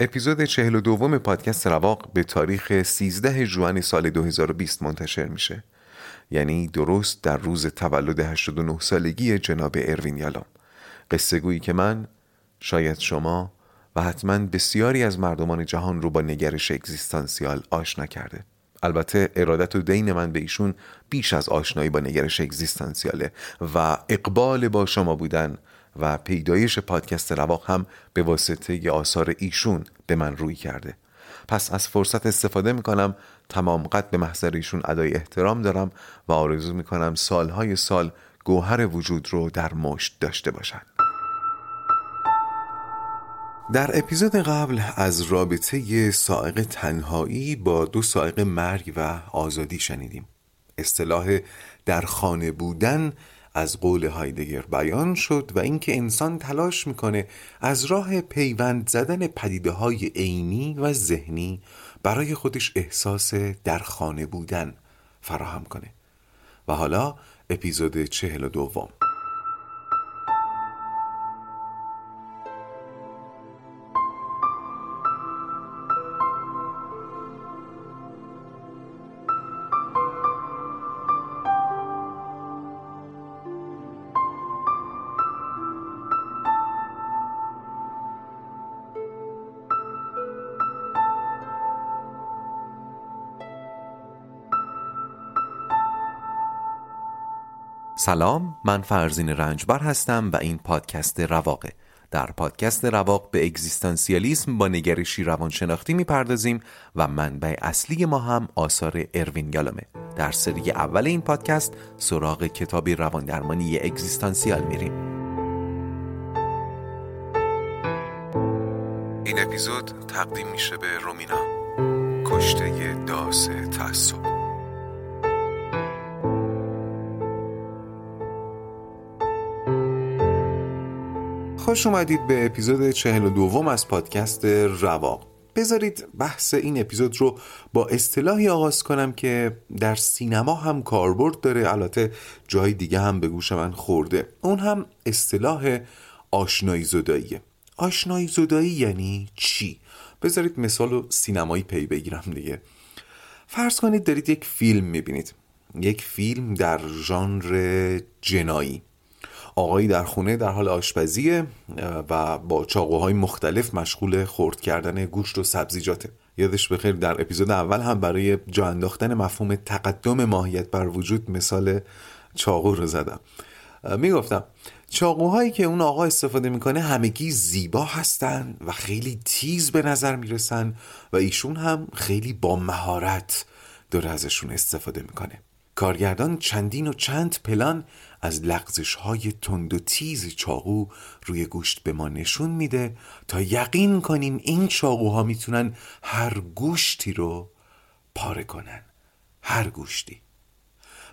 اپیزود چهل و دوم پادکست رواق به تاریخ 13 جوان سال 2020 منتشر میشه. یعنی درست در روز تولد 89 سالگی جناب اروین یالام قصه گویی که من شاید شما و حتما بسیاری از مردمان جهان رو با نگرش اگزیستانسیال آشنا کرده. البته ارادت و دین من به ایشون بیش از آشنایی با نگرش اگزیستانسیاله و اقبال با شما بودن و پیدایش پادکست رواق هم به واسطه آثار ایشون به من روی کرده. پس از فرصت استفاده می‌کنم تمام قد به محضر ایشون ادای احترام دارم و آرزو می‌کنم سالهای سال گوهر وجود رو در مشت داشته باشند در اپیزود قبل از رابطه سائق تنهایی با دو سائق مرگ و آزادی شنیدیم. اصطلاح در خانه بودن از قول هایدگر بیان شد و اینکه انسان تلاش می‌کنه از راه پیوند زدن پدیده های عینی و ذهنی برای خودش احساس در خانه بودن فراهم کنه. و حالا اپیزود چهل و دوم. سلام من فرزین رنجبر هستم و این پادکست رواقه. در پادکست رواق به اگزیستانسیالیسم با نگرشی روانشناختی می‌پردازیم و منبع اصلی ما هم آثار اروین یالومه در سری اول این پادکست سراغ کتابی رواندرمانی اگزیستانسیال میریم. این اپیزود تقدیم میشه به رومینا. کشته داس تعصب. خوش اومدید به اپیزود چهل و دوم از پادکست رواق بذارید بحث این اپیزود رو با اصطلاحی آغاز کنم که در سینما هم کاربرد داره البته جای دیگه هم به گوش من خورده. اون هم اصطلاح آشنایی زداییه آشنایی زدایی یعنی چی؟ بذارید مثال و سینمایی پی بگیرم دیگه. فرض کنید دارید یک فیلم می‌بینید. یک فیلم در ژانر جنایی. آقایی در خونه در حال آشپزیه و با چاقوهای مختلف مشغول خورد کردن گوشت و سبزیجاته یادش بخیر در اپیزود اول هم برای جا انداختن مفهوم تقدم ماهیت بر وجود مثال چاقو رو زدم. می‌گفتم چاقوهایی که اون آقا استفاده می‌کنه همگی زیبا هستن و خیلی تیز به نظر می‌رسن و ایشون هم خیلی با مهارت داره ازشون استفاده می‌کنه. کارگردان چندین و چند پلان از لغزش های تند و تیز چاقو روی گوشت به ما نشون میده تا یقین کنیم این چاقوها می‌تونن هر گوشتی رو پاره کنن. هر گوشتی.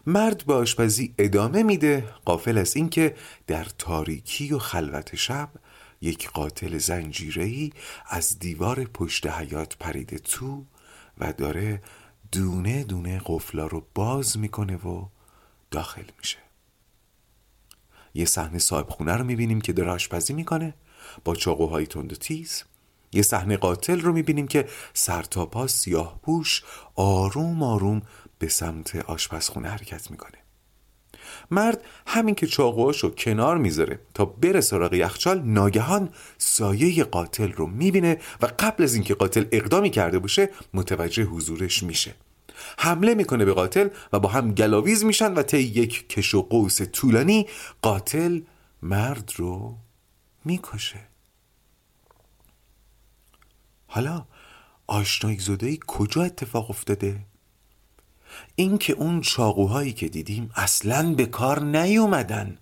مرد به آشپزی ادامه میده قافل از اینکه در تاریکی و خلوت شب یک قاتل زنجیره‌ای از دیوار پشت حیات پریده تو و داره دونه دونه قفلا رو باز می‌کنه و داخل میشه. یه صحنه صاحب خونه رو می‌بینیم که داره آشپزی می‌کنه با چاقوهای تند و تیز. یه صحنه قاتل رو می‌بینیم که سرتاپا سیاه پوش آروم آروم به سمت آشپزخونه حرکت می‌کنه. مرد همین که چاقوهاشو کنار می‌ذاره تا بره سراغ یخچال ناگهان سایه قاتل رو می‌بینه و قبل از اینکه قاتل اقدامی کرده باشه متوجه حضورش میشه. حمله می‌کنه به قاتل و با هم گلاویز میشن و طی یک کش و قوس طولانی قاتل مرد رو می‌کشه حالا آشنایی زده کجا اتفاق افتاده؟ اینکه اون چاقوهایی که دیدیم اصلا به کار نیومدن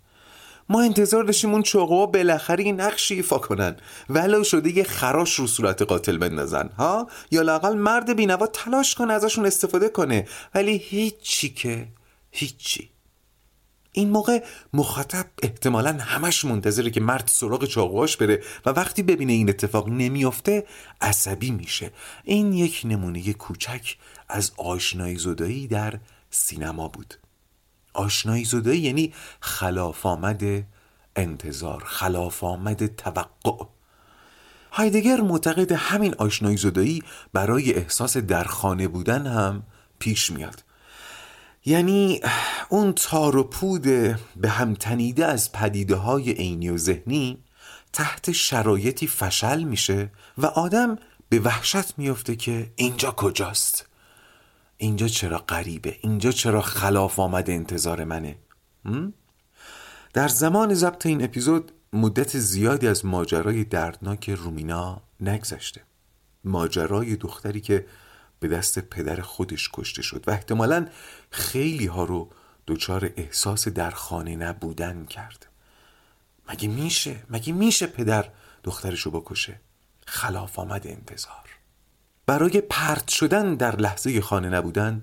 ما انتظار داشتیم اون چاقوها بالاخره نقشی ایفا کنن. ولو شده یه خراش رو صورت قاتل بندازن ها؟ یا لاقل مرد بینوا تلاش کنه ازشون استفاده کنه. ولی هیچی که هیچی. این موقع مخاطب احتمالا همش منتظره که مرد سراغ چاقوهاش بره و وقتی ببینه این اتفاق نمیافته عصبی میشه. این یک نمونه کوچک از آشنایی زدایی در سینما بود. آشنایی زده یعنی خلاف آمد انتظار خلاف آمد توقع. هایدگر معتقد همین آشنایی زدایی برای احساس در خانه بودن هم پیش میاد. یعنی اون تار و پود به هم تنیده از پدیده های عینی و ذهنی تحت شرایطی فشل میشه و آدم به وحشت میفته که اینجا کجاست. اینجا چرا غریبه؟ اینجا چرا خلاف آمده انتظار منه؟ در زمان ضبط این اپیزود مدت زیادی از ماجرای دردناک رومینا نگذشته. ماجرای دختری که به دست پدر خودش کشته شد و احتمالا خیلی ها رو دچار احساس در خانه نبودن کرد. مگه میشه؟ مگه میشه پدر دخترشو بکشه؟ خلاف آمد انتظار. برای پرت شدن در لحظه خانه نبودن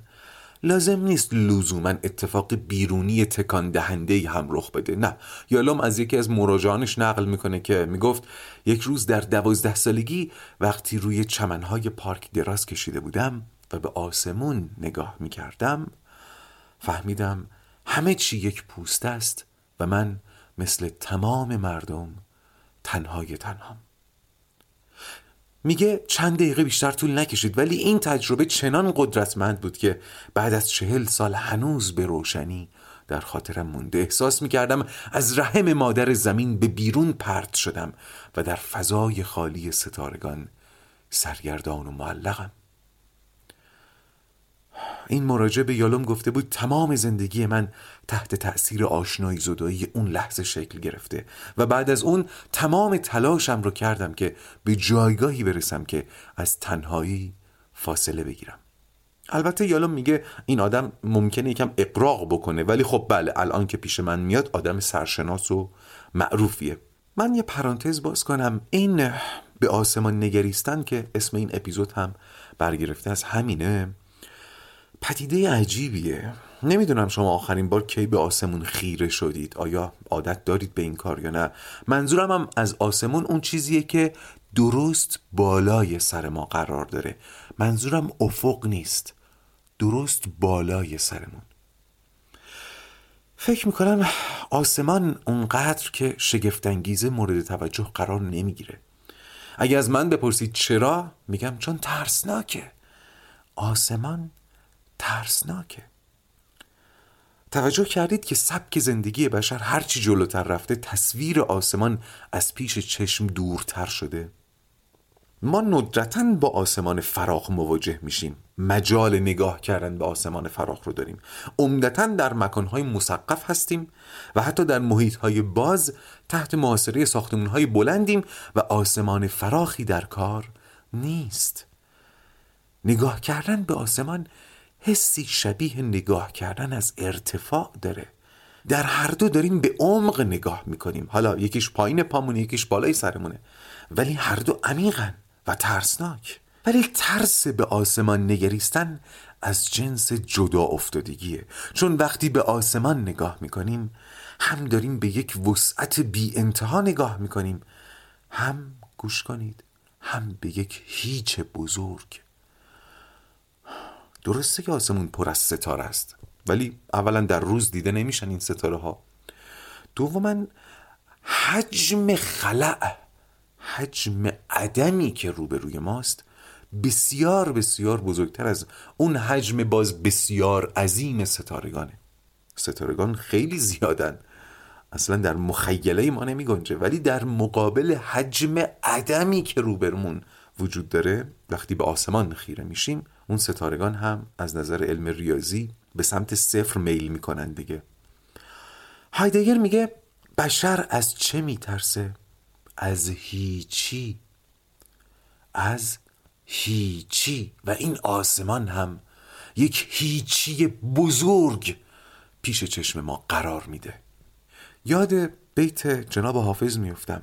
لازم نیست لزوما اتفاق بیرونی تکان دهنده هم رخ بده. نه یالوم از یکی از مراجعانش نقل می‌کنه که می‌گفت یک روز در دوازده سالگی وقتی روی چمنهای پارک دراز کشیده بودم و به آسمون نگاه می‌کردم فهمیدم همه چی یک پوست است و من مثل تمام مردم تنهای تنهام. میگه چند دقیقه بیشتر طول نکشید ولی این تجربه چنان قدرتمند بود که بعد از چهل سال هنوز به روشنی در خاطرم مونده. احساس می‌کردم از رحم مادر زمین به بیرون پرت شدم و در فضای خالی ستارگان سرگردان و معلقم. این مراجع به یالوم گفته بود تمام زندگی من تحت تأثیر آشنایی زدایی اون لحظه شکل گرفته و بعد از اون تمام تلاشم رو کردم که به جایگاهی برسم که از تنهایی فاصله بگیرم. البته یالوم میگه این آدم ممکنه یکم اقراق بکنه ولی خب بله الان که پیش من میاد آدم سرشناس و معروفیه. من یه پرانتز باز کنم. این به آسمان نگریستن که اسم این اپیزود هم برگرفته از همینه. پدیده عجیبیه. نمی‌دونم شما آخرین بار کی به آسمون خیره شدید. آیا عادت دارید به این کار یا نه؟ منظورم هم از آسمون اون چیزیه که درست بالای سر ما قرار داره. منظورم افق نیست. درست بالای سرمون. فکر می‌کنم آسمان اونقدر که شگفتانگیزه مورد توجه قرار نمی‌گیره. اگه از من بپرسید چرا میگم چون ترسناکه. آسمان ترسناکه. توجه کردید که سبک زندگی بشر هرچی جلوتر رفته تصویر آسمان از پیش چشم دورتر شده. ما ندرتا با آسمان فراخ مواجه میشیم. مجال نگاه کردن به آسمان فراخ رو داریم. عمدتا در مکانهای مسقف هستیم و حتی در محیطهای باز تحت محاصره ساختمانهای بلندیم و آسمان فراخی در کار نیست. نگاه کردن به آسمان حسی شبیه نگاه کردن از ارتفاع داره. در هر دو داریم به عمق نگاه می‌کنیم. حالا یکیش پایین پامونه یکیش بالای سرمونه. ولی هر دو عمیقن و ترسناک. ولی ترس به آسمان نگریستن از جنس جدا افتادگیه. چون وقتی به آسمان نگاه می‌کنیم هم داریم به یک وسعت بی انتها نگاه می‌کنیم. هم گوش کنید هم به یک هیچ بزرگ. درسته که آسمون پر از ستاره است ولی اولا در روز دیده نمیشن این ستاره ها دوما حجم خلع حجم عدمی که روبروی ماست بسیار بسیار بزرگتر از اون حجم باز بسیار عظیم ستارگانه. ستارگان خیلی زیادن. اصلا در مخیله ما نمی گنجه ولی در مقابل حجم عدمی که روبرمون وجود داره وقتی به آسمان خیره میشیم اون ستارگان هم از نظر علم ریاضی به سمت صفر میل می‌کنن دیگه. هایدگر میگه بشر از چه میترسه؟ از هیچی. از هیچی. و این آسمان هم یک هیچی بزرگ پیش چشم ما قرار میده. یاد بیت جناب حافظ میفتم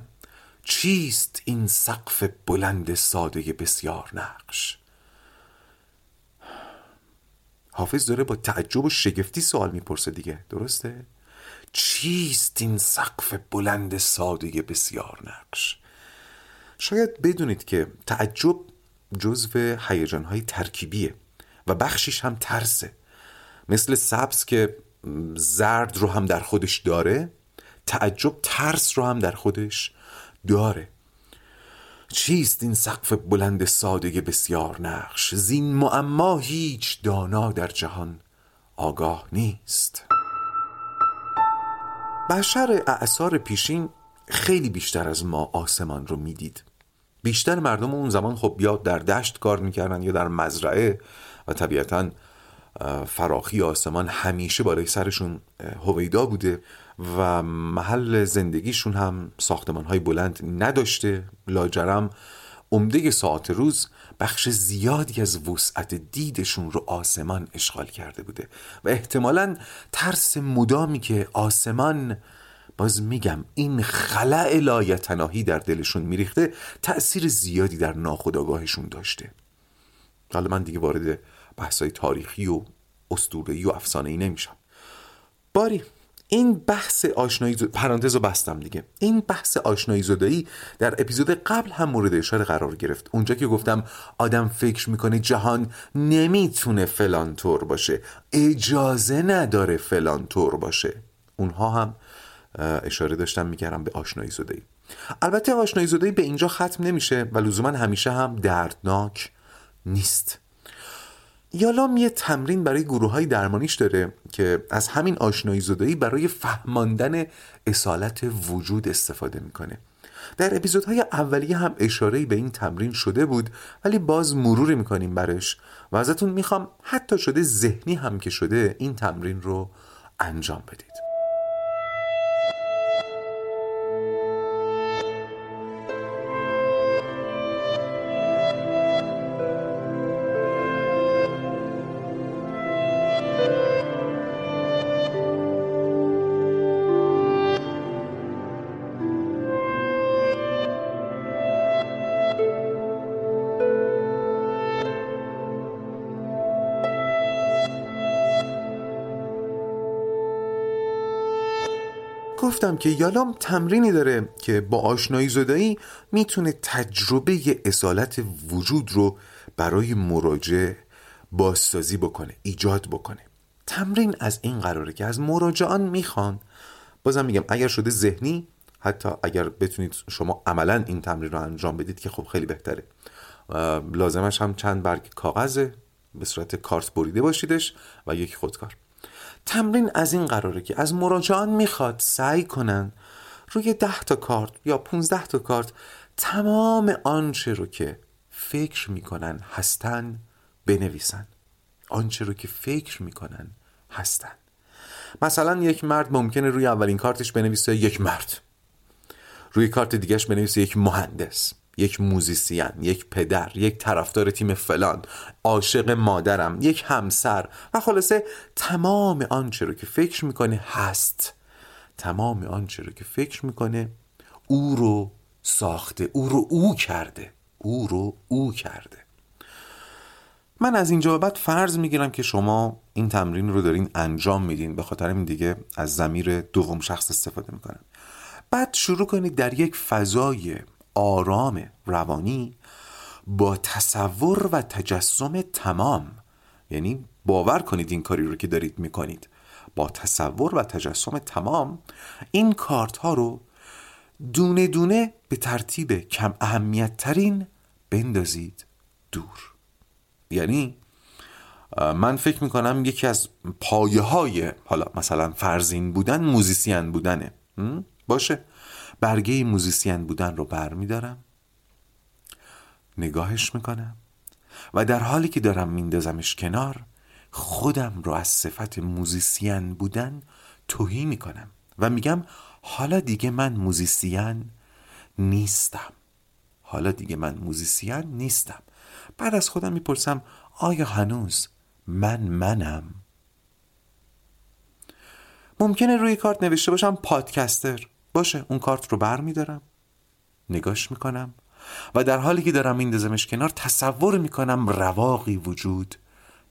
چیست این سقف بلند ساده بسیار نقش؟ حافظ داره با تعجب و شگفتی سوال می‌پرسه دیگه. درسته؟ چیست این سقف بلند ساده بسیار نقش؟ شاید بدونید که تعجب جزو هیجانهای ترکیبیه و بخشیش هم ترسه. مثل سبز که زرد رو هم در خودش داره تعجب ترس رو هم در خودش داره. چیست این سقف بلند ساده بسیار نقش؟ زین معما هیچ دانا در جهان آگاه نیست. بشر اعثار پیشین خیلی بیشتر از ما آسمان رو می‌دید. بیشتر مردم اون زمان خب یا در دشت کار می‌کردن یا در مزرعه و طبیعتا فراخی آسمان همیشه بالای سرشون هویدا بوده. و محل زندگیشون هم ساختمان های بلند نداشته. لاجرم عمده ساعت روز بخش زیادی از وسعت دیدشون رو آسمان اشغال کرده بوده و احتمالا ترس مدامی که آسمان باز میگم این خلع لایتناهی در دلشون میریخته تأثیر زیادی در ناخودآگاهشون داشته. حالا من دیگه وارد بحثای تاریخی و اسطوره‌ای و افسانه‌ای نمیشم. باری. این بحث آشنایی زد... پرانتز رو بستم دیگه. این بحث آشنایی زدایی در اپیزود قبل هم مورد اشاره قرار گرفت. اونجا که گفتم آدم فکر می‌کنه جهان نمی‌تونه فلان طور باشه. اجازه نداره فلان طور باشه. اونها هم اشاره داشتم می‌کردم به آشنایی زدایی. البته آشنایی زدایی به اینجا ختم نمیشه و لزوما همیشه هم دردناک نیست. یالام یه تمرین برای گروه های درمانیش داره که از همین آشنایی زدایی برای فهماندن اصالت وجود استفاده می‌کنه. در اپیزودهای اولیه هم اشاره به این تمرین شده بود ولی باز مرور می‌کنیم برش و ازتون می‌خوام حتی شده ذهنی هم که شده این تمرین رو انجام بدید. گفتم که یالام تمرینی داره که با آشنایی زدایی می‌تونه تجربه اصالت وجود رو برای مراجعه بازسازی بکنه ایجاد بکنه. تمرین از این قراره که از مراجعان می‌خوان. بازم میگم اگر شده ذهنی حتی اگر بتونید شما عملا این تمرین رو انجام بدید که خب خیلی بهتره. لازمش هم چند برگ کاغذه به صورت کارت بریده باشیدش و یک خودکار. تمرین از این قراره که از مراجعان می‌خواد سعی کنن روی ده تا کارت یا 15 تا کارت تمام آنچه رو که فکر می‌کنن هستن بنویسن. آنچه رو که فکر می‌کنن هستن. مثلا یک مرد ممکنه روی اولین کارتش بنویسه یک مرد. روی کارت دیگهش بنویسه یک مهندس. یک موزیسین یک پدر یک طرفدار تیم فلان عاشق مادرم یک همسر و خلاصه تمام آنچه رو که فکر می‌کنه هست. تمام آنچه رو که فکر می‌کنه او رو ساخته او رو او کرده او رو او کرده. من از اینجا بعد فرض می‌گیرم که شما این تمرین رو دارین انجام میدین. به خاطر این دیگه از زمیر دوم شخص استفاده می‌کنم. بعد شروع کنید در یک فضای آرام روانی با تصور و تجسم تمام. یعنی باور کنید این کاری رو که دارید می‌کنید. با تصور و تجسم تمام این کارت ها رو دونه دونه به ترتیب کم اهمیت ترین بندازید دور. یعنی من فکر می‌کنم یکی از پایه های حالا مثلا فرزین بودن موزیسین بودنه. باشه. برگه موزیسین بودن رو بر میدارم نگاهش می‌کنم و در حالی که دارم میندازمش کنار خودم رو از صفت موزیسین بودن تهی می‌کنم و میگم حالا دیگه من موزیسین نیستم. حالا دیگه من موزیسین نیستم. بعد از خودم می‌پرسم آیا هنوز من منم؟ ممکنه روی کارت نوشته باشم پادکستر. باشه اون کارت رو بر میدارم. نگاش می‌کنم. و در حالی که دارم میندازمش کنار تصور می‌کنم رواقی وجود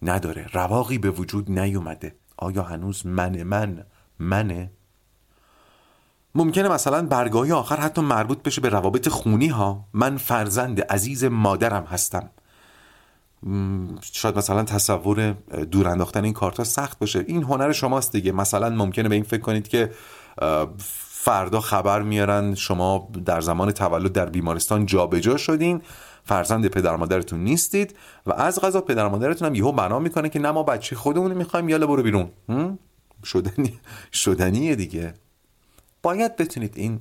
نداره. رواقی به وجود نیومده. آیا هنوز من من منه ممکنه مثلا برگاهی آخر حتی مربوط بشه به روابط خونی ها. من فرزند عزیز مادرم هستم. شاید مثلا تصور دور انداختن این کارت ها سخت باشه. این هنر شماست دیگه. مثلا ممکنه به این فکر کنید که فردا خبر میارن شما در زمان تولد در بیمارستان جابجا شدین فرزند پدر مادرتون نیستید و از غذا پدر مادرتون هم یهو بنا می‌کنه که نه ما بچه خودمون می‌خوایم یالا برو بیرون. شدنی شدنیه دیگه. باید بتونید این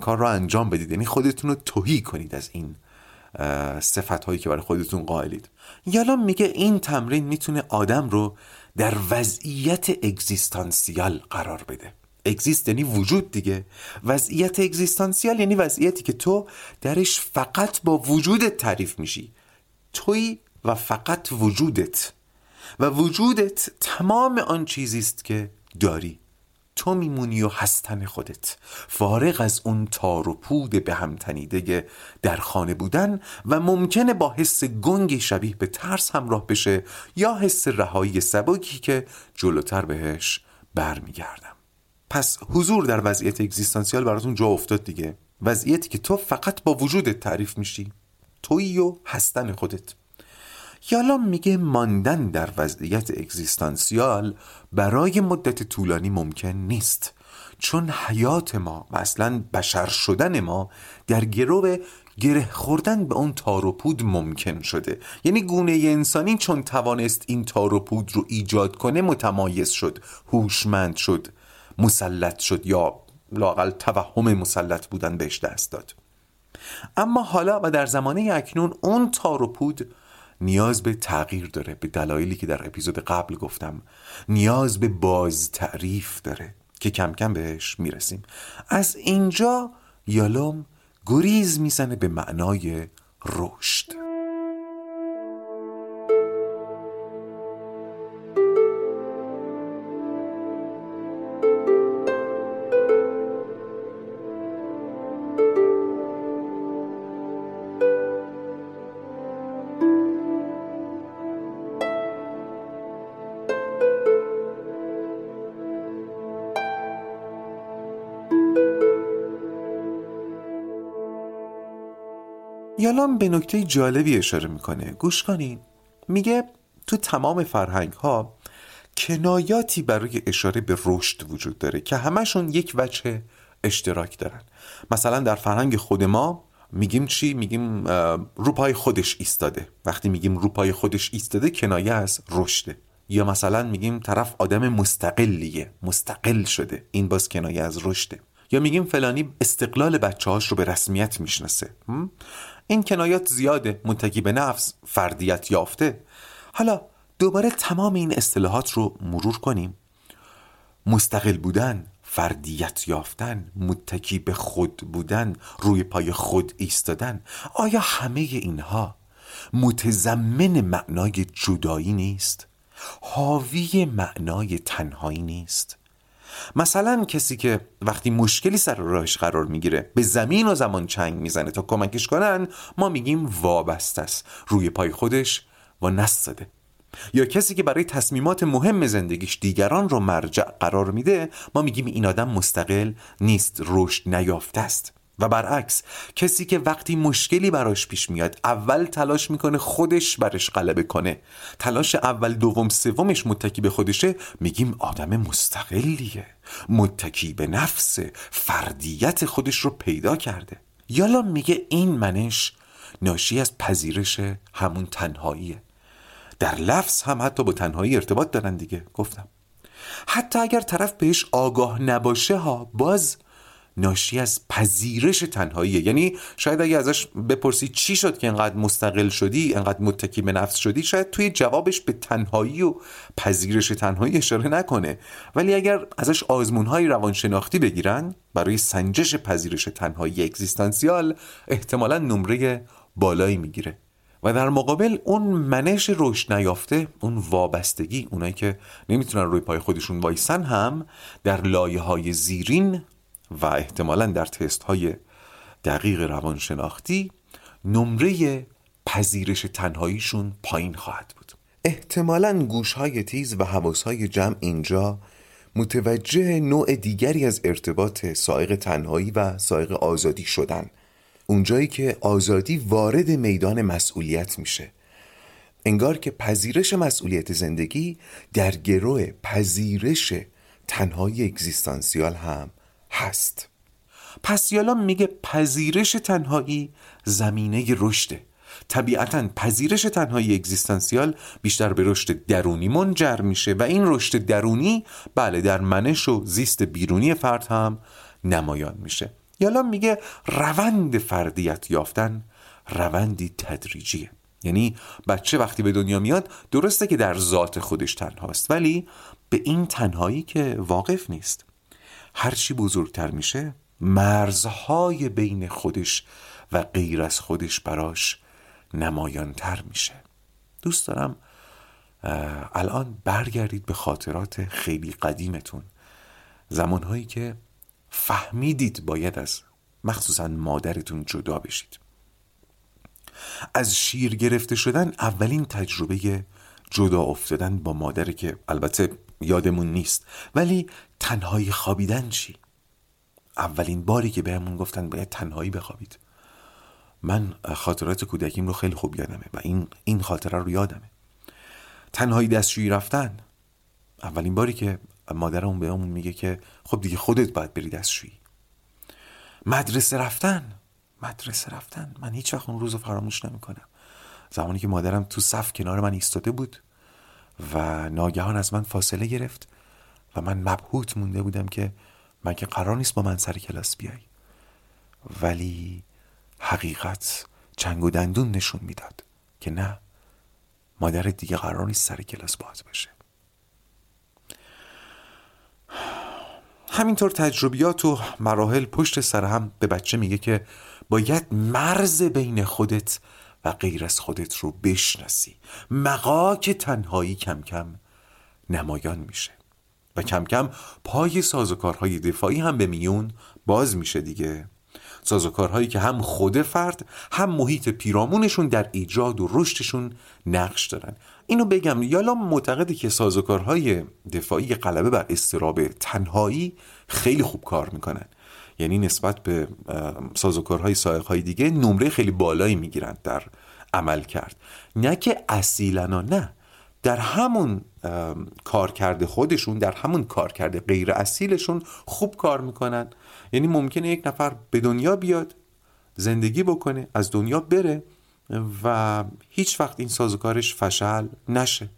کار رو انجام بدید. یعنی خودتون رو توهی کنید از این صفت هایی که برای خودتون قائلید. یالا میگه این تمرین می‌تونه آدم رو در وضعیت اگزیستانسیال قرار بده. اگزیست یعنی وجود دیگه. وضعیت اگزیستانسیال یعنی وضعیتی که تو درش فقط با وجودت تعریف میشی. توی و فقط وجودت. و وجودت تمام آن چیزی است که داری. تو میمونی و هستن خودت. فارغ از اون تار و پود به هم تنیده در خانه بودن و ممکنه با حس گنگی شبیه به ترس همراه بشه یا حس رهایی سبکی که جلوتر بهش برمیگردم پس حضور در وضعیت اگزیستانسیال براتون جا افتاد دیگه. وضعیتی که تو فقط با وجودت تعریف میشی. تویی و هستن خودت. یالا میگه ماندن در وضعیت اگزیستانسیال برای مدت طولانی ممکن نیست. چون حیات ما و اصلا بشر شدن ما در گرو گره خوردن به اون تار و پود ممکن شده. یعنی گونه انسانی چون توانست این تار و پود رو ایجاد کنه متمایز شد هوشمند شد. مسلط شد یا لاقل توهم مسلط بودن بهش دست داد. اما حالا و در زمانه اکنون اون تار و پود نیاز به تغییر داره به دلایلی که در اپیزود قبل گفتم نیاز به باز تعریف داره که کم کم بهش می‌رسیم. از اینجا یالوم گریز می‌زنه به معنای رشد. یالام به نکته جالبی اشاره می‌کنه. گوش کنین. میگه تو تمام فرهنگ ها کنایاتی برای اشاره به رشد وجود داره که همشون یک وجه اشتراک دارن. مثلا در فرهنگ خود ما میگیم چی؟ میگیم روپای خودش ایستاده. وقتی میگیم روپای خودش ایستاده کنایه از رشده. یا مثلا میگیم طرف آدم مستقلیه مستقل شده. این باز کنایه از رشده. یا میگیم فلانی استقلال بچه هاش رو به رسمیت می‌شناسه. این کنایات زیاده منتقی به نفس فردیت یافته. حالا دوباره تمام این اصطلاحات رو مرور کنیم. مستقل بودن فردیت یافتن متکی به خود بودن روی پای خود ایستادن آیا همه اینها متضمن معنای جدایی نیست؟ حاوی معنای تنهایی نیست؟ مثلا کسی که وقتی مشکلی سر راهش قرار می‌گیره به زمین و زمان چنگ می‌زنه تا کمکش کنن ما میگیم وابسته است. روی پای خودش و نستده یا کسی که برای تصمیمات مهم زندگیش دیگران رو مرجع قرار میده ما میگیم این آدم مستقل نیست رشد نیافته است. و برعکس کسی که وقتی مشکلی براش پیش میاد اول تلاش می‌کنه خودش برش غلبه کنه. تلاش اول دوم سومش متکی به خودشه میگیم آدم مستقلیه. متکی به نفس فردیت خودش رو پیدا کرده. یالا میگه این منش ناشی از پذیرش همون تنهاییه. در لفظ هم حتی با تنهایی ارتباط دارن دیگه. گفتم. حتی اگر طرف بهش آگاه نباشه ها باز ناشی از پذیرش تنهاییه. یعنی شاید اگه ازش بپرسی چی شد که انقدر مستقل شدی انقدر متکی به نفس شدی شاید توی جوابش به تنهایی و پذیرش تنهایی اشاره نکنه. ولی اگر ازش آزمون های روانشناختی بگیرن برای سنجش پذیرش تنهایی اگزیستانسیال احتمالا نمره بالایی می‌گیره. و در مقابل اون منش رشد نیافته اون وابستگی اونایی که نمی‌تونن روی پای خودشون وایسن هم در لایه های زیرین و احتمالا در تست های دقیق روانشناختی نمره پذیرش تنهاییشون پایین خواهد بود. احتمالا گوش های تیز و حواس های جمع اینجا متوجه نوع دیگری از ارتباط سائق تنهایی و سائق آزادی شدن. اونجایی که آزادی وارد میدان مسئولیت میشه. انگار که پذیرش مسئولیت زندگی در گروه پذیرش تنهایی اگزیستانسیال هم هست. پس یالا میگه پذیرش تنهایی زمینه رشده. طبیعتا پذیرش تنهایی اگزیستانسیال بیشتر به رشد درونی منجر میشه و این رشد درونی بله در منش و زیست بیرونی فرد هم نمایان میشه. یالا میگه روند فردیت یافتن روندی تدریجیه. یعنی بچه وقتی به دنیا میاد درسته که در ذات خودش تنهاست ولی به این تنهایی که واقف نیست. هرچی بزرگتر میشه مرزهای بین خودش و غیر از خودش براش نمایانتر میشه. دوست دارم الان برگردید به خاطرات خیلی قدیمتون. زمانهایی که فهمیدید باید از مخصوصا مادرتون جدا بشید. از شیر گرفته شدن اولین تجربه جدا افتادن با مادر که البته یادمون نیست. ولی تنهایی خوابیدن چی؟ اولین باری که بهمون گفتن باید تنهایی بخوابید. من خاطرات کودکیم رو خیلی خوب یادمه و این این خاطره رو یادمه. تنهایی دستشویی رفتن. اولین باری که مادرمون بهمون میگه که خب دیگه خودت باید بری دستشویی. مدرسه رفتن. مدرسه رفتن. من هیچ وقت اون روز رو فراموش نمی‌کنم. زمانی که مادرم تو صف کنار من ایستاده بود و ناگهان از من فاصله گرفت و من مبهوت مونده بودم که من که قرار نیست با من سر کلاس بیای. ولی حقیقت چنگ و دندون نشون می‌داد که نه مادر دیگه قرار نیست سر کلاس باز باشه. همینطور تجربیات و مراحل پشت سر هم به بچه میگه که باید مرز بین خودت و غیر از خودت رو بشناسی. مقاک تنهایی کم کم نمایان میشه. و کم کم پای سازوکارهای دفاعی هم به میون باز میشه دیگه. سازوکارهایی که هم خود فرد هم محیط پیرامونشون در ایجاد و رشدشون نقش دارن. اینو بگم یالا معتقده که سازوکارهای دفاعی غلبه بر استراب تنهایی خیلی خوب کار می‌کنن. یعنی نسبت به سازوکارهای سایقهای دیگه نمره خیلی بالایی می‌گیرند در عمل کرد. نه که اصیلا نه. در همون کار کرده خودشون در همون کار کرده غیر اصیلشون خوب کار می‌کنن. یعنی ممکنه یک نفر به دنیا بیاد زندگی بکنه از دنیا بره و هیچ وقت این سازوکارش فشل نشه.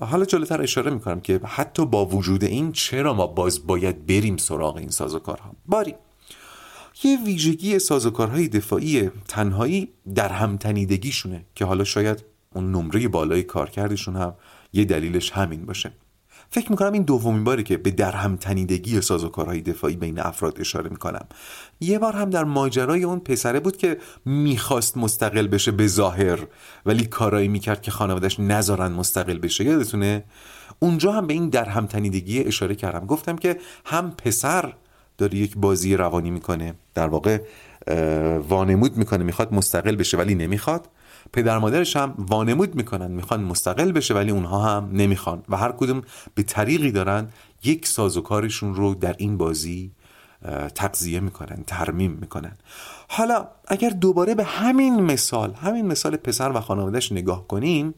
حالا جلوتر اشاره می‌کنم که حتی با وجود این چرا ما باز باید بریم سراغ این سازوکارها؟ باری. یه ویژگی سازوکارهای دفاعی تنهایی در همتنیدگیشونه که حالا شاید اون نمره بالای کارکردشون هم یه دلیلش همین باشه. فکر می‌کنم این دومین باری که به درهم تنیدگی سازوکارهای دفاعی بین افراد اشاره می‌کنم. یه بار هم در ماجرای اون پسره بود که می‌خواست مستقل بشه به ظاهر ولی کارایی می‌کرد که خانوادش نذارن مستقل بشه. یادتونه؟ اونجا هم به این درهم تنیدگی اشاره کردم. گفتم که هم پسر داره یک بازی روانی می‌کنه. در واقع وانمود می‌کنه. می‌خواد مستقل بشه ولی نمی‌خواد. پدر مادرش هم وانمود می‌کنن. می‌خوان مستقل بشه ولی اونها هم نمی‌خوان. و هر کدوم به طریقی دارن یک سازوکارشون رو در این بازی تقضیه می‌کنن ترمیم می‌کنن. حالا اگر دوباره به همین مثال همین مثال پسر و خانوادهش نگاه کنیم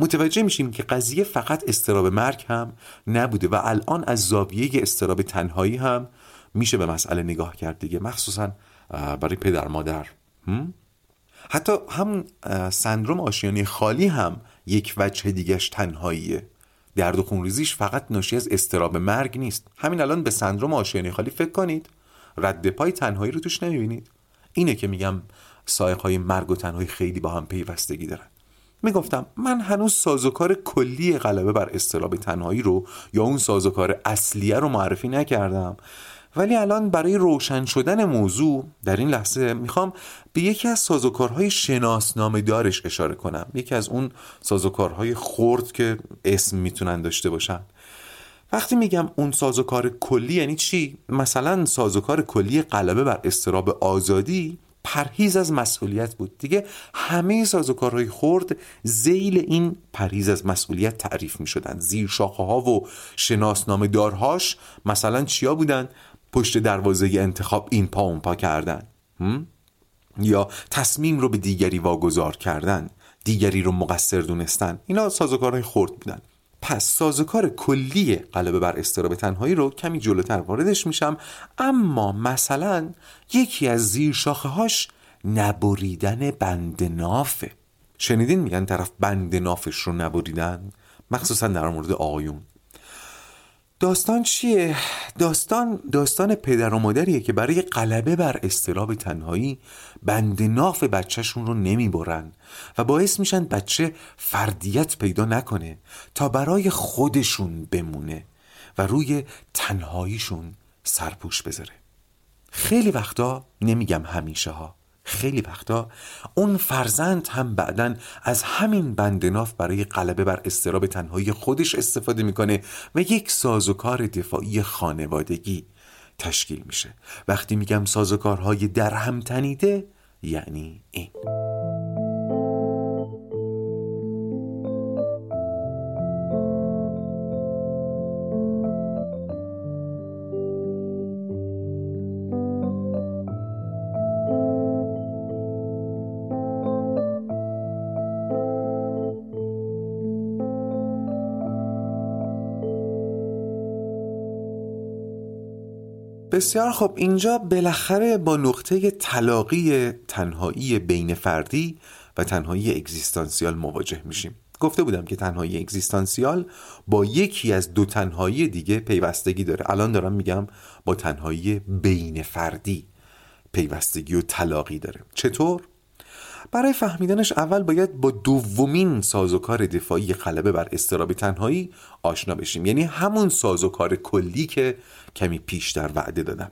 متوجه میشیم که قضیه فقط استراب مرگ هم نبوده و الان از زاویه استراب تنهایی هم میشه به مسئله نگاه کرد دیگه مخصوصا برای پدر مادر. حتی هم سندروم آشیانی خالی هم یک وجه دیگهش تنهاییه. درد و خونریزیش فقط ناشی از استراب مرگ نیست. همین الان به سندروم آشیانی خالی فکر کنید. رد پای تنهایی رو توش نمی‌بینید. اینه که میگم سایق های مرگ و تنهایی خیلی با هم پیوستگی دارن. می‌گفتم من هنوز سازوکار کلی غلبه بر استراب تنهایی رو یا اون سازوکار اصلیه رو معرفی نکردم. ولی الان برای روشن شدن موضوع در این لحظه می‌خوام به یکی از سازوکارهای شناسنامه دارش اشاره کنم. یکی از اون سازوکارهای خرد که اسم می‌تونن داشته باشن. وقتی میگم اون سازوکار کلی یعنی چی؟ مثلا سازوکار کلی غلبه بر استراب آزادی پرهیز از مسئولیت بود. دیگه همه سازوکارهای خرد زیل این پرهیز از مسئولیت تعریف می شدن زیر شاخه ها و شناسنامه دارهاش مثلا چیا بودن؟ پشت دروازه انتخاب این پا اون پا کردن. یا تصمیم رو به دیگری واگذار کردن دیگری رو مقصر دونستن. اینا سازوکارهای خورد بودن. پس سازوکار کلی غلبه بر استراب تنهایی رو کمی جلوتر واردش میشم اما مثلا یکی از زیر شاخه هاش نبریدن بند نافه شنیدین میگن طرف بند نافش رو نبریدن؟ مخصوصا در مورد آقایون. داستان چیه؟ داستان داستان پدر و مادریه که برای غلبه بر استراب تنهایی بند ناف بچهشون رو نمی‌برن و باعث میشن بچه فردیت پیدا نکنه تا برای خودشون بمونه و روی تنهاییشون سرپوش بذاره خیلی وقتا نمیگم همیشه ها خیلی وقتا اون فرزند هم بعدا از همین بندناف برای غلبه بر استراب تنهایی خودش استفاده می‌کنه و یک سازوکار دفاعی خانوادگی تشکیل میشه. وقتی میگم سازوکارهای در هم تنیده یعنی این. بسیار خب اینجا بالاخره با نقطه تلاقی تنهایی بین فردی و تنهایی اگزیستانسیال مواجه میشیم. گفته بودم که تنهایی اگزیستانسیال با یکی از دو تنهایی دیگه پیوستگی داره. الان دارم میگم با تنهایی بین فردی پیوستگی و تلاقی داره. چطور؟ برای فهمیدنش اول باید با دومین سازوکار دفاعی غلبه بر استراب تنهایی آشنا بشیم. یعنی همون سازوکار کلی که کمی پیش در وعده دادم.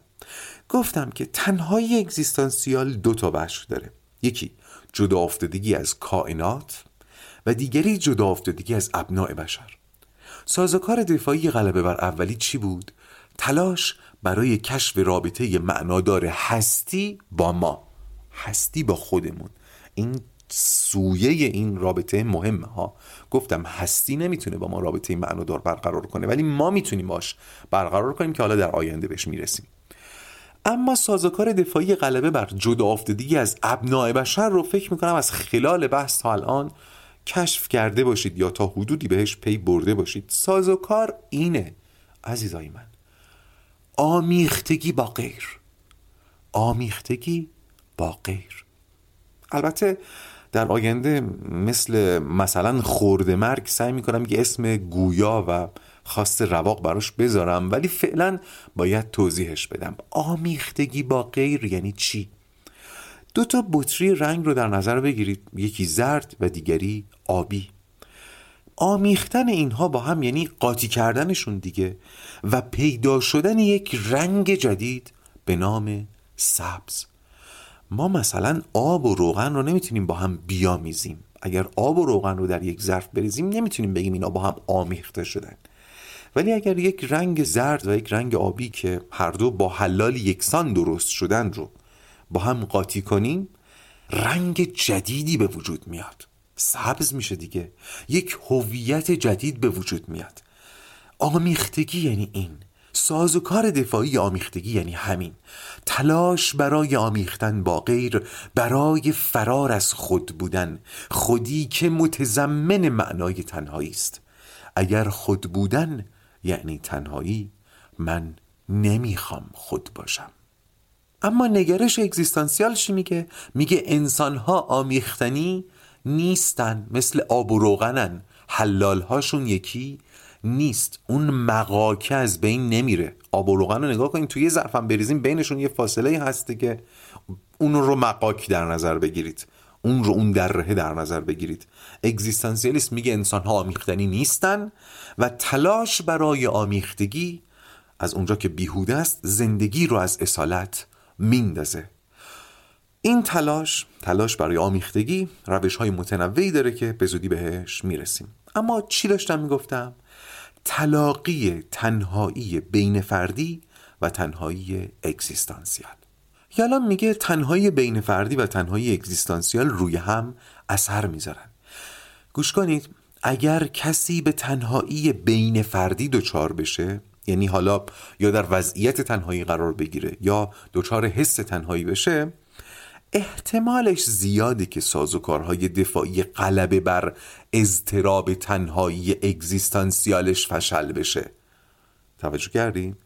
گفتم که تنهایی اگزیستانسیال دو تا بخش داره. یکی جدا افتادگی از کائنات و دیگری جدا افتادگی از ابناع بشر. سازوکار دفاعی غلبه بر اولی چی بود؟ تلاش برای کشف رابطه معنادار هستی با ما. هستی با خودمون. این سویه این رابطه مهمه ها. گفتم هستی نمی‌تونه با ما رابطه معنادار برقرار کنه ولی ما می‌تونیم باش برقرار کنیم که حالا در آینده بهش می‌رسیم. اما سازوکار دفاعی غلبه بر جدا افتادگی از ابناع بشر رو فکر می‌کنم از خلال بحث تا الان کشف کرده باشید یا تا حدودی بهش پی برده باشید. سازوکار اینه عزیزای من. آمیختگی با غیر. آمیختگی با غیر. البته در آینده مثل مثلا خورده مرگ سعی می‌کنم یه اسم گویا و خاص رواق براش بذارم ولی فعلا باید توضیحش بدم. آمیختگی با غیر یعنی چی؟ دو تا بطری رنگ رو در نظر بگیرید یکی زرد و دیگری آبی. آمیختن اینها با هم یعنی قاطی کردنشون دیگه و پیدا شدن یک رنگ جدید به نام سبز. ما مثلا آب و روغن رو نمی‌تونیم با هم بیامیزیم. اگر آب و روغن رو در یک ظرف بریزیم نمی‌تونیم بگیم اینا با هم آمیخته شدن. ولی اگر یک رنگ زرد و یک رنگ آبی که هر دو با حلال یکسان درست شدن رو با هم قاطی کنیم رنگ جدیدی به وجود میاد. سبز میشه دیگه. یک هویت جدید به وجود میاد. آمیختگی یعنی این. سازوکار دفاعی آمیختگی یعنی همین. تلاش برای آمیختن با غیر برای فرار از خود بودن. خودی که متضمن معنای تنهایی است. اگر خود بودن یعنی تنهایی من نمی‌خوام خود باشم. اما نگرش اگزیستانسیال چی میگه؟ میگه انسانها آمیختنی نیستن مثل آب و روغنن. حلالهاشون یکی نیست. اون مقاکه از بین نمیره. آب و روغن رو نگاه کنید توی یه ظرفم بریزیم بینشون یه فاصله هسته که اون رو مقاک در نظر بگیرید. اون رو اون دره در نظر بگیرید. اگزیستانسیالیست میگه انسان ها آمیختنی نیستن و تلاش برای آمیختگی از اونجا که بیهوده است زندگی رو از اصالت میندازه. این تلاش تلاش برای آمیختگی روش های متنوعی داره که به زودی بهش می‌رسیم. اما چی داشتم می‌گفتم؟ تلاقی تنهایی بین فردی و تنهایی اگزیستانسیال. یالا میگه تنهایی بین فردی و تنهایی اگزیستانسیال روی هم اثر می‌ذارن. گوش کنید اگر کسی به تنهایی بین فردی دچار بشه یعنی حالا یا در وضعیت تنهایی قرار بگیره یا دچار حس تنهایی بشه احتمالش زیاده که سازوکارهای دفاعی غلبه بر اضطراب تنهایی اگزیستانسیالش فشل بشه. توجه کردین؟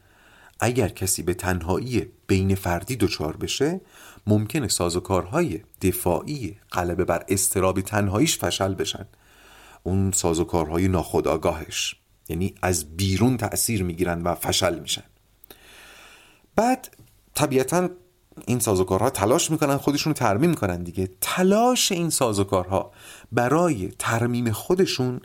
اگر کسی به تنهایی بین فردی دچار بشه ممکنه سازوکارهای دفاعی غلبه بر استراب تنهاییش فشل بشن. اون سازوکارهای ناخودآگاهش. یعنی از بیرون تأثیر می‌گیرن و فشل میشن. بعد طبیعتا این سازوکارها تلاش می‌کنن خودشون رو ترمیم می‌کنن دیگه. تلاش این سازوکارها برای ترمیم خودشون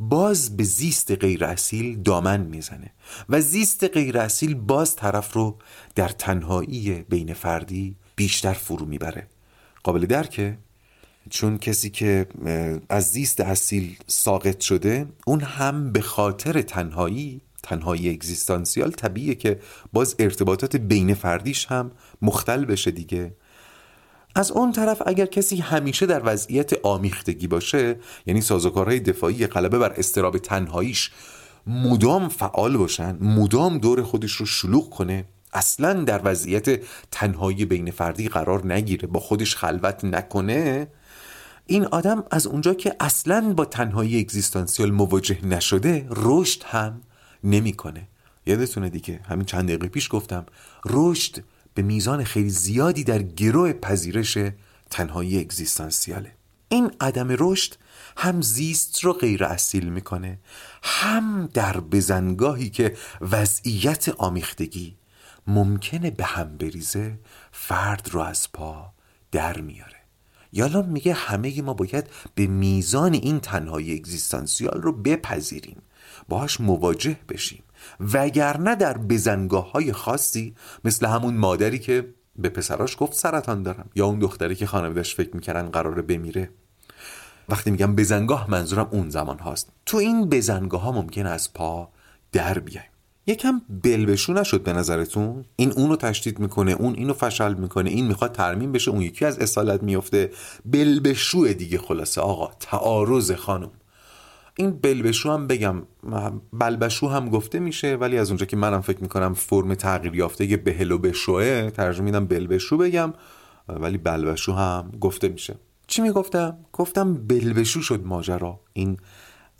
باز به زیست غیر اصیل دامن می‌زنه. و زیست غیر اصیل باز طرف رو در تنهایی بین فردی بیشتر فرو می‌بره. قابل درکه چون کسی که از زیست اصیل ساقط شده اون هم به خاطر تنهایی تنهایی اگزیستانسیال طبیعیه که باز ارتباطات بین فردیش هم مختل بشه دیگه. از اون طرف اگر کسی همیشه در وضعیت آمیختگی باشه یعنی سازوکارهای دفاعی غلبه بر استراب تنهاییش مدام فعال باشن مدام دور خودش رو شلوغ کنه اصلا در وضعیت تنهایی بین فردی قرار نگیره با خودش خلوت نکنه این آدم از اونجا که اصلا با تنهایی اگزیستانسیال مواجه نشده رشد هم نمی‌کنه. یادتونه دیگه همین چند دقیقه پیش گفتم رشد به میزان خیلی زیادی در گروه پذیرش تنهایی اگزیستانسیاله. این عدم رشد هم زیست رو غیر اصیل می‌کنه هم در بزنگاهی که وضعیت آمیختگی ممکنه به هم بریزه فرد رو از پا در میاره. یالا میگه همه ما باید به میزان این تنهایی اگزیستانسیال رو بپذیریم. باهاش مواجه بشیم. وگرنه در بزنگاه های خاصی مثل همون مادری که به پسراش گفت سرطان دارم یا اون دختری که خانوادش فکر می‌کردن قراره بمیره. وقتی میگم بزنگاه منظورم اون زمان هاست. تو این بزنگاه ها ممکن از پا در بیایم. یکم بلبشو نشد به نظرتون؟ این اونو تشدید می‌کنه اون اینو فشل می‌کنه این می‌خواد ترمیم بشه اون یکی از اصالت میفته بلبشو دیگه خلاصه آقا تعارض خانم. این بلبشو هم بگم بلبشو هم گفته میشه ولی از اونجا که منم فکر می‌کنم فرم تغییر یافته بهل و بشوه ترجمه میدم بلبشو بگم ولی بلبشو هم گفته میشه. چی می‌گفتم؟ گفتم بلبشو شد ماجرا. این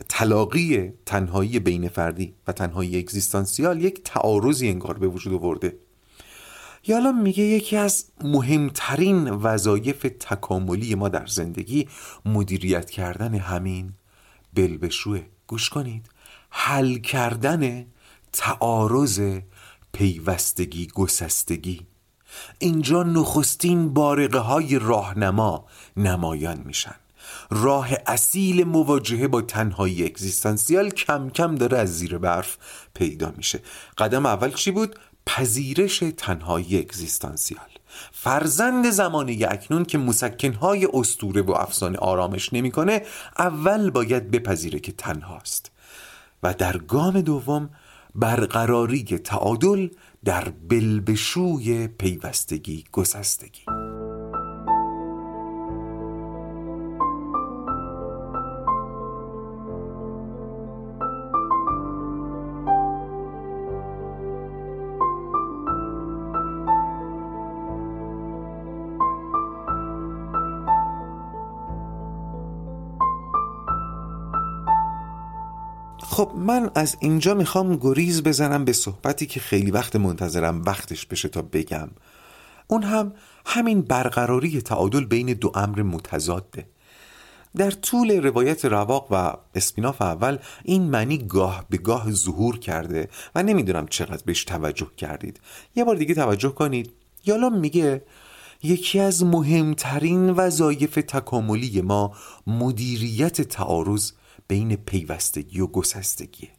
تلاقی تنهایی بین فردی و تنهایی اگزیستانسیال یک تعارضی انگار به وجود آورده. یالا میگه یکی از مهمترین وظایف تکاملی ما در زندگی مدیریت کردن همین بلبشوه. گوش کنید. حل کردن تعارض پیوستگی گسستگی. اینجا نخستین بارقه های راهنما نمایان میشن. راه اصیل مواجهه با تنهایی اگزیستانسیال کم کم داره از زیر برف پیدا میشه. قدم اول چی بود؟ پذیرش تنهایی اگزیستانسیال. فرزند زمانه اکنون که مسکنهای استوره و افسانه آرامش نمی‌کنه اول باید بپذیره که تنهاست. و در گام دوم برقراری تعادل در بلبشوی پیوستگی گسستگی. خب من از اینجا می‌خوام گریز بزنم به صحبتی که خیلی وقت منتظرم وقتش بشه تا بگم. اون هم همین برقراری تعادل بین دو امر متضاده. در طول روایت رواق و اسپیناف اول این معنی گاه به گاه ظهور کرده و نمی‌دونم چقدر بهش توجه کردید. یه بار دیگه توجه کنید. یالا میگه یکی از مهمترین وظایف تکاملی ما مدیریت تعارض بین پیوستگی و گسستگی.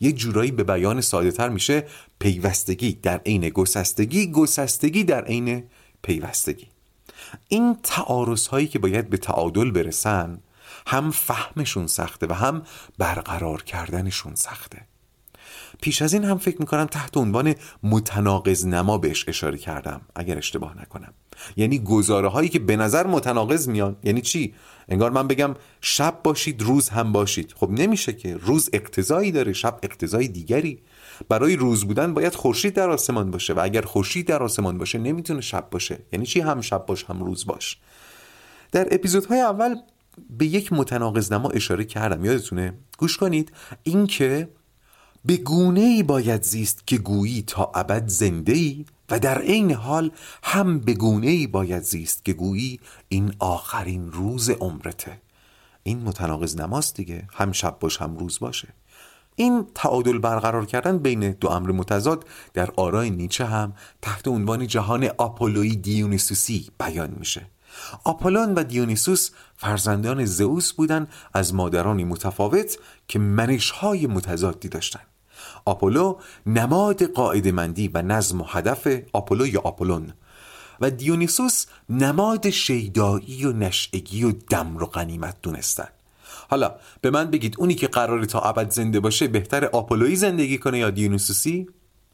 یه جورایی به بیان ساده تر میشه پیوستگی در عین گسستگی گسستگی در عین پیوستگی. این تعارض هایی که باید به تعادل برسن هم فهمشون سخته و هم برقرار کردنشون سخته. پیش از این هم فکر می‌کنم تحت عنوان متناقض نما بهش اشاره کردم اگر اشتباه نکنم. یعنی گزاره هایی که به نظر متناقض میان یعنی چی؟ انگار من بگم شب باشید روز هم باشید. خب نمیشه که روز اقتضایی داره شب اقتضای دیگری. برای روز بودن باید خورشید در آسمان باشه و اگر خورشید در آسمان باشه نمی‌تونه شب باشه. یعنی چی هم شب باش هم روز باش؟ در اپیزودهای اول به یک متناقض نما اشاره کردم. یادتونه؟ گوش کنید. اینکه به گونه ای باید زیست که گویی تا ابد زنده ای و در عین حال هم به گونه ای باید زیست که گویی این آخرین روز عمرته. این متناقض نماست دیگه هم شب باش هم روز باشه. این تعادل برقرار کردن بین دو امر متضاد در آرای نیچه هم تحت عنوان جهان آپولوی دیونیسوسی بیان میشه. آپولون و دیونیسوس فرزندان زئوس بودند از مادرانی متفاوت که منشهای متضادی داشتند آپولو نماد قاعده مندی و نظم و هدف آپولو یا آپولون و دیونیسوس نماد شیدایی و نشعگی و دمر و غنیمت دونستن. حالا به من بگید اونی که قراره تا ابد زنده باشه بهتر آپولویی زندگی کنه یا دیونیسوسی؟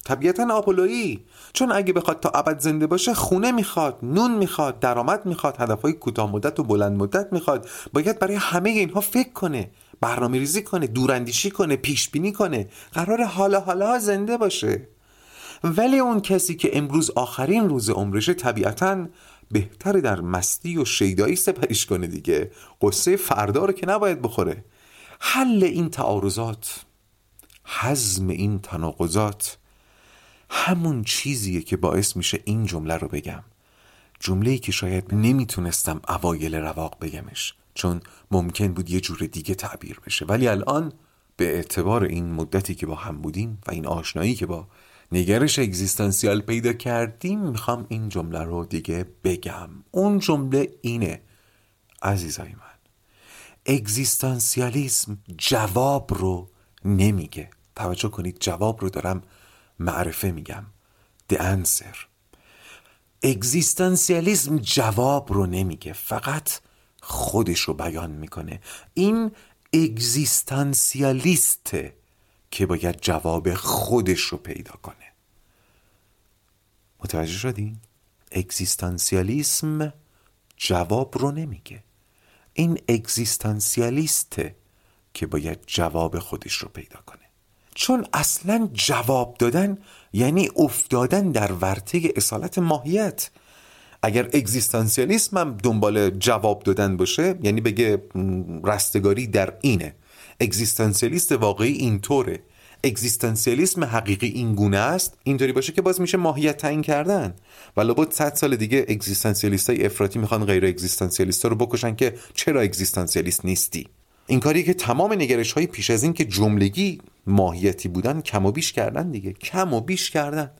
طبیعتا آپولویی. چون اگه بخواد تا ابد زنده باشه خونه می‌خواد نون می‌خواد درآمد می‌خواد هدفهای کوتاه مدت و بلند مدت می‌خواد. باید برای همه اینها فکر کنه. برنامه ریزی کنه دوراندیشی کنه پیش بینی کنه. قرار حالا حالا زنده باشه. ولی اون کسی که امروز آخرین روز عمرشه طبیعتا بهتر در مستی و شیدایی سپریش کنه دیگه. قصه فردا رو که نباید بخوره. حل این تعارضات حزم این تناقضات همون چیزیه که باعث میشه این جمله رو بگم. جمله که شاید نمی‌تونستم اوایل رواق بگمش. چون ممکن بود یه جور دیگه تعبیر بشه. ولی الان به اعتبار این مدتی که با هم بودیم و این آشنایی که با نگرش اگزیستانسیال پیدا کردیم می‌خوام این جمله رو دیگه بگم. اون جمله اینه عزیزای من اگزیستانسیالیسم جواب رو نمیگه. توجه کنید جواب رو دارم معرفه میگم. The answer. اگزیستانسیالیسم جواب رو نمیگه. فقط خودش رو بیان می‌کنه. این اگزیستانسیالیسته که باید جواب خودش رو پیدا کنه. متوجه شدین؟ اگزیستانسیالیسم جواب رو نمیگه. این اگزیستانسیالیسته که باید جواب خودش رو پیدا کنه. چون اصلا جواب دادن یعنی افتادن در ورطه اصالت ماهیت. اگر اگزیستانسیالیسم هم دنبال جواب دادن باشه یعنی بگه رستگاری در اینه. اگزیستانسیالیست واقعی اینطوره اگزیستانسیالیسم حقیقی این گونه است اینطوری باشه که باز میشه ماهیت تعیین کردن. و لابد 100 سال دیگه اگزیستانسیالیست های افراطی می‌خوان غیر اگزیستانسیالیست رو بکشن که چرا اگزیستانسیالیست نیستی؟ این کاری که تمام نگرش های پیش از این که جملگی ماهیتی بودن کم و بیش کردن دیگه. کم و بیش کردن.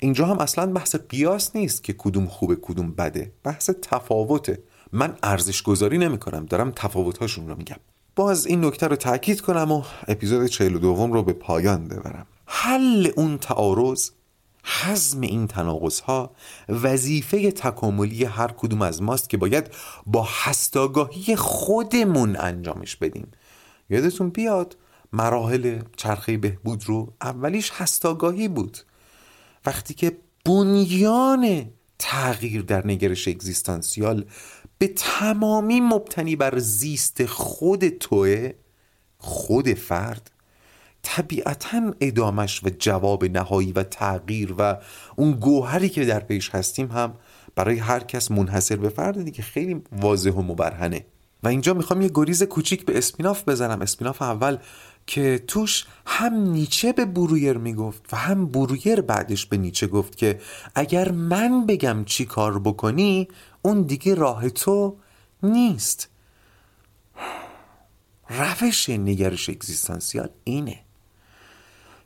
اینجا هم اصلا بحث قیاس نیست که کدوم خوبه کدوم بده. بحث تفاوته. من ارزش گذاری نمی کنم دارم تفاوت هاشون رو میگم. باز این نکته رو تاکید کنم و اپیزود 42 رو به پایان ببرم. حل اون تعارض حزم این تناقض ها وظیفه تکاملی هر کدوم از ماست که باید با هستاگاهی خودمون انجامش بدیم. یادتون بیاد مراحل چرخه بهبود رو اولیش هستاگاهی بود. وقتی که بنیان تغییر در نگرش اگزیستانسیال به تمامی مبتنی بر زیست خود توه خود فرد طبیعتا ادامش و جواب نهایی و تغییر و اون گوهری که در پیش هستیم هم برای هر کس منحصر به فرد دیگه خیلی واضح و مبرهنه. و اینجا می‌خوام یه گریز کوچیک به اسپیناف بزنم. اسپیناف اول که توش هم نیچه به برویر می‌گفت و هم برویر بعدش به نیچه گفت که اگر من بگم چی کار بکنی اون دیگه راه تو نیست. روش نگرش اگزیستانسیال اینه.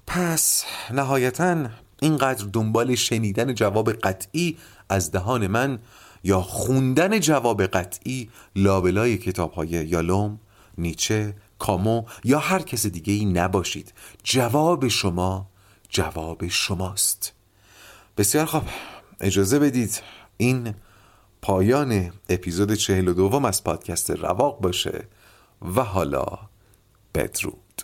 پس نهایتا اینقدر دنبال شنیدن جواب قطعی از دهان من یا خوندن جواب قطعی لابلای کتاب های یالوم، نیچه، کامو یا هر کس دیگه ای نباشید. جواب شما جواب شماست. بسیار خوب. اجازه بدید این پایان اپیزود چهل و دوم از پادکست رواق باشه و حالا بدرود.